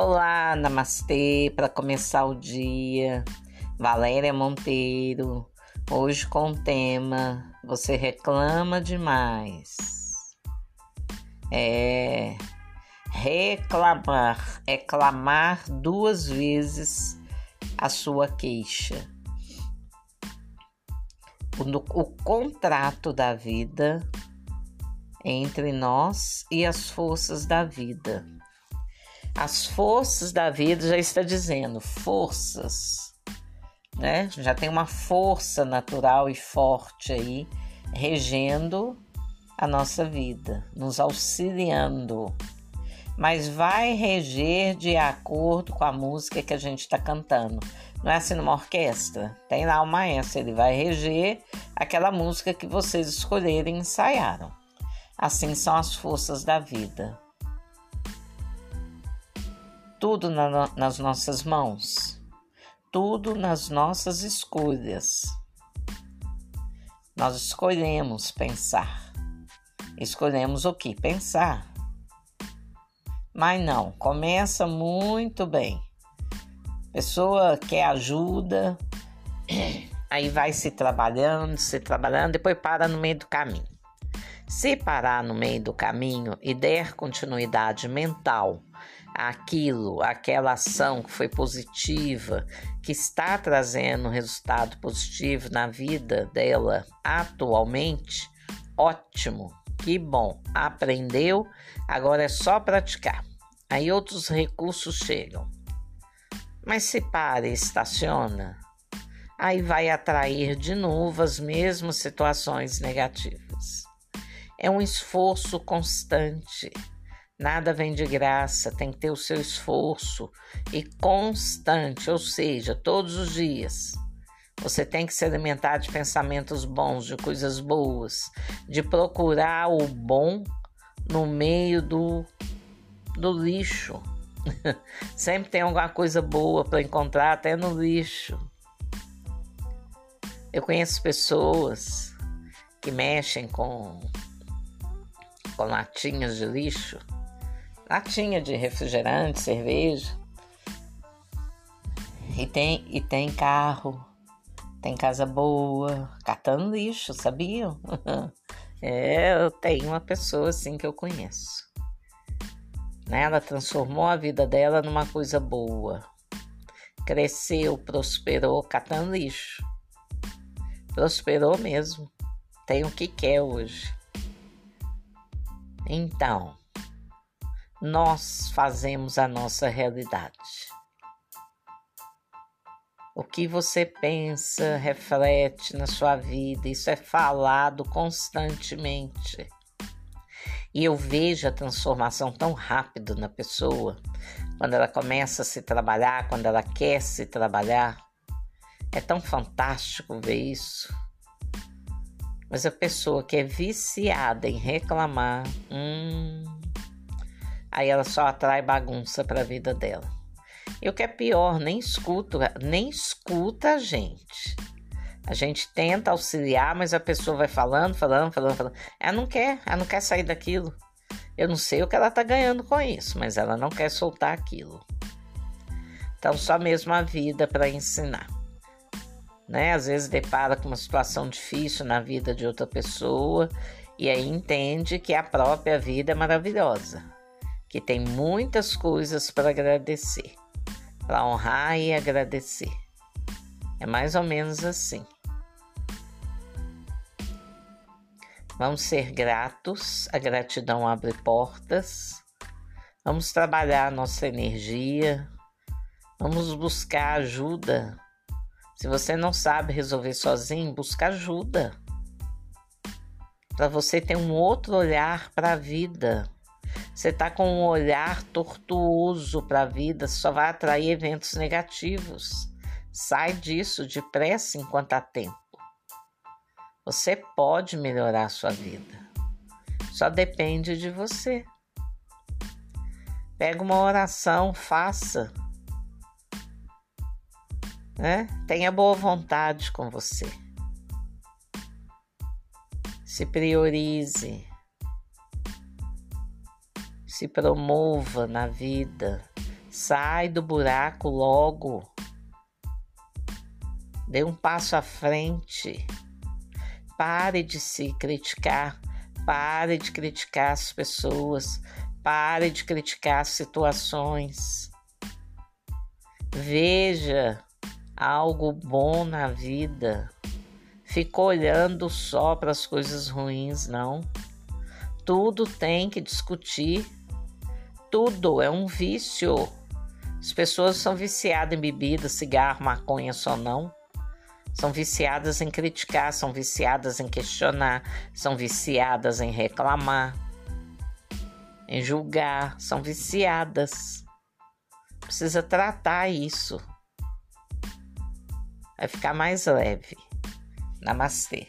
Olá, namastê, para começar o dia. Valéria Monteiro, hoje com o tema Você reclama demais. É reclamar, é clamar duas vezes a sua queixa. O, o contrato da vida entre nós e as forças da vida as forças da vida já está dizendo, forças, né? Já tem uma força natural e forte aí regendo a nossa vida, nos auxiliando. Mas vai reger de acordo com a música que a gente está cantando. Não é assim numa orquestra? Tem lá o maestro, ele vai reger aquela música que vocês escolherem e ensaiaram. Assim são as forças da vida tudo na, nas nossas mãos, tudo nas nossas escolhas. Nós escolhemos pensar. Escolhemos o que pensar. Mas não, começa muito bem. Pessoa quer ajuda, aí vai se trabalhando, se trabalhando, depois para no meio do caminho. Se parar no meio do caminho e der continuidade mental aquilo, aquela ação que foi positiva, que está trazendo resultado positivo na vida dela atualmente, ótimo, que bom, aprendeu, agora é só praticar. Aí outros recursos chegam. Mas se para e estaciona, aí vai atrair de novo as mesmas situações negativas. É um esforço constante Nada vem de graça, tem que ter o seu esforço e constante, ou seja, todos os dias. Você tem que se alimentar de pensamentos bons, de coisas boas, de procurar o bom no meio do, do lixo. Sempre tem alguma coisa boa para encontrar, até no lixo. Eu conheço pessoas que mexem com, com latinhas de lixo latinha de refrigerante, cerveja. E tem, e tem carro, tem casa boa, catando lixo, sabiam? é, eu tenho uma pessoa assim que eu conheço. Né? Ela transformou a vida dela numa coisa boa. Cresceu, prosperou, catando lixo. Prosperou mesmo. Tem o que quer hoje. Então, nós fazemos a nossa realidade. O que você pensa, reflete na sua vida, isso é falado constantemente. E eu vejo a transformação tão rápido na pessoa, quando ela começa a se trabalhar, quando ela quer se trabalhar. É tão fantástico ver isso. Mas a pessoa que é viciada em reclamar, hum, aí ela só atrai bagunça para a vida dela. E o que é pior, nem escuta, nem escuta a gente. A gente tenta auxiliar, mas a pessoa vai falando, falando, falando, falando. Ela não quer, ela não quer sair daquilo. Eu não sei o que ela tá ganhando com isso, mas ela não quer soltar aquilo. Então, só mesmo a vida para ensinar. Né? Às vezes depara com uma situação difícil na vida de outra pessoa e aí entende que a própria vida é maravilhosa que tem muitas coisas para agradecer, para honrar e agradecer. É mais ou menos assim. Vamos ser gratos, a gratidão abre portas. Vamos trabalhar a nossa energia. Vamos buscar ajuda. Se você não sabe resolver sozinho, busca ajuda. Para você ter um outro olhar para a vida você está com um olhar tortuoso para a vida, só vai atrair eventos negativos. Sai disso depressa enquanto há tempo. Você pode melhorar a sua vida. Só depende de você. Pega uma oração, faça. Né? Tenha boa vontade com você. Se priorize se promova na vida, Sai do buraco logo. Dê um passo à frente. Pare de se criticar. Pare de criticar as pessoas. Pare de criticar as situações. Veja algo bom na vida. Fica olhando só para as coisas ruins, não. Tudo tem que discutir. Tudo é um vício. As pessoas são viciadas em bebida, cigarro, maconha só não. São viciadas em criticar, são viciadas em questionar, são viciadas em reclamar, em julgar, são viciadas. Precisa tratar isso. Vai ficar mais leve. Namastê.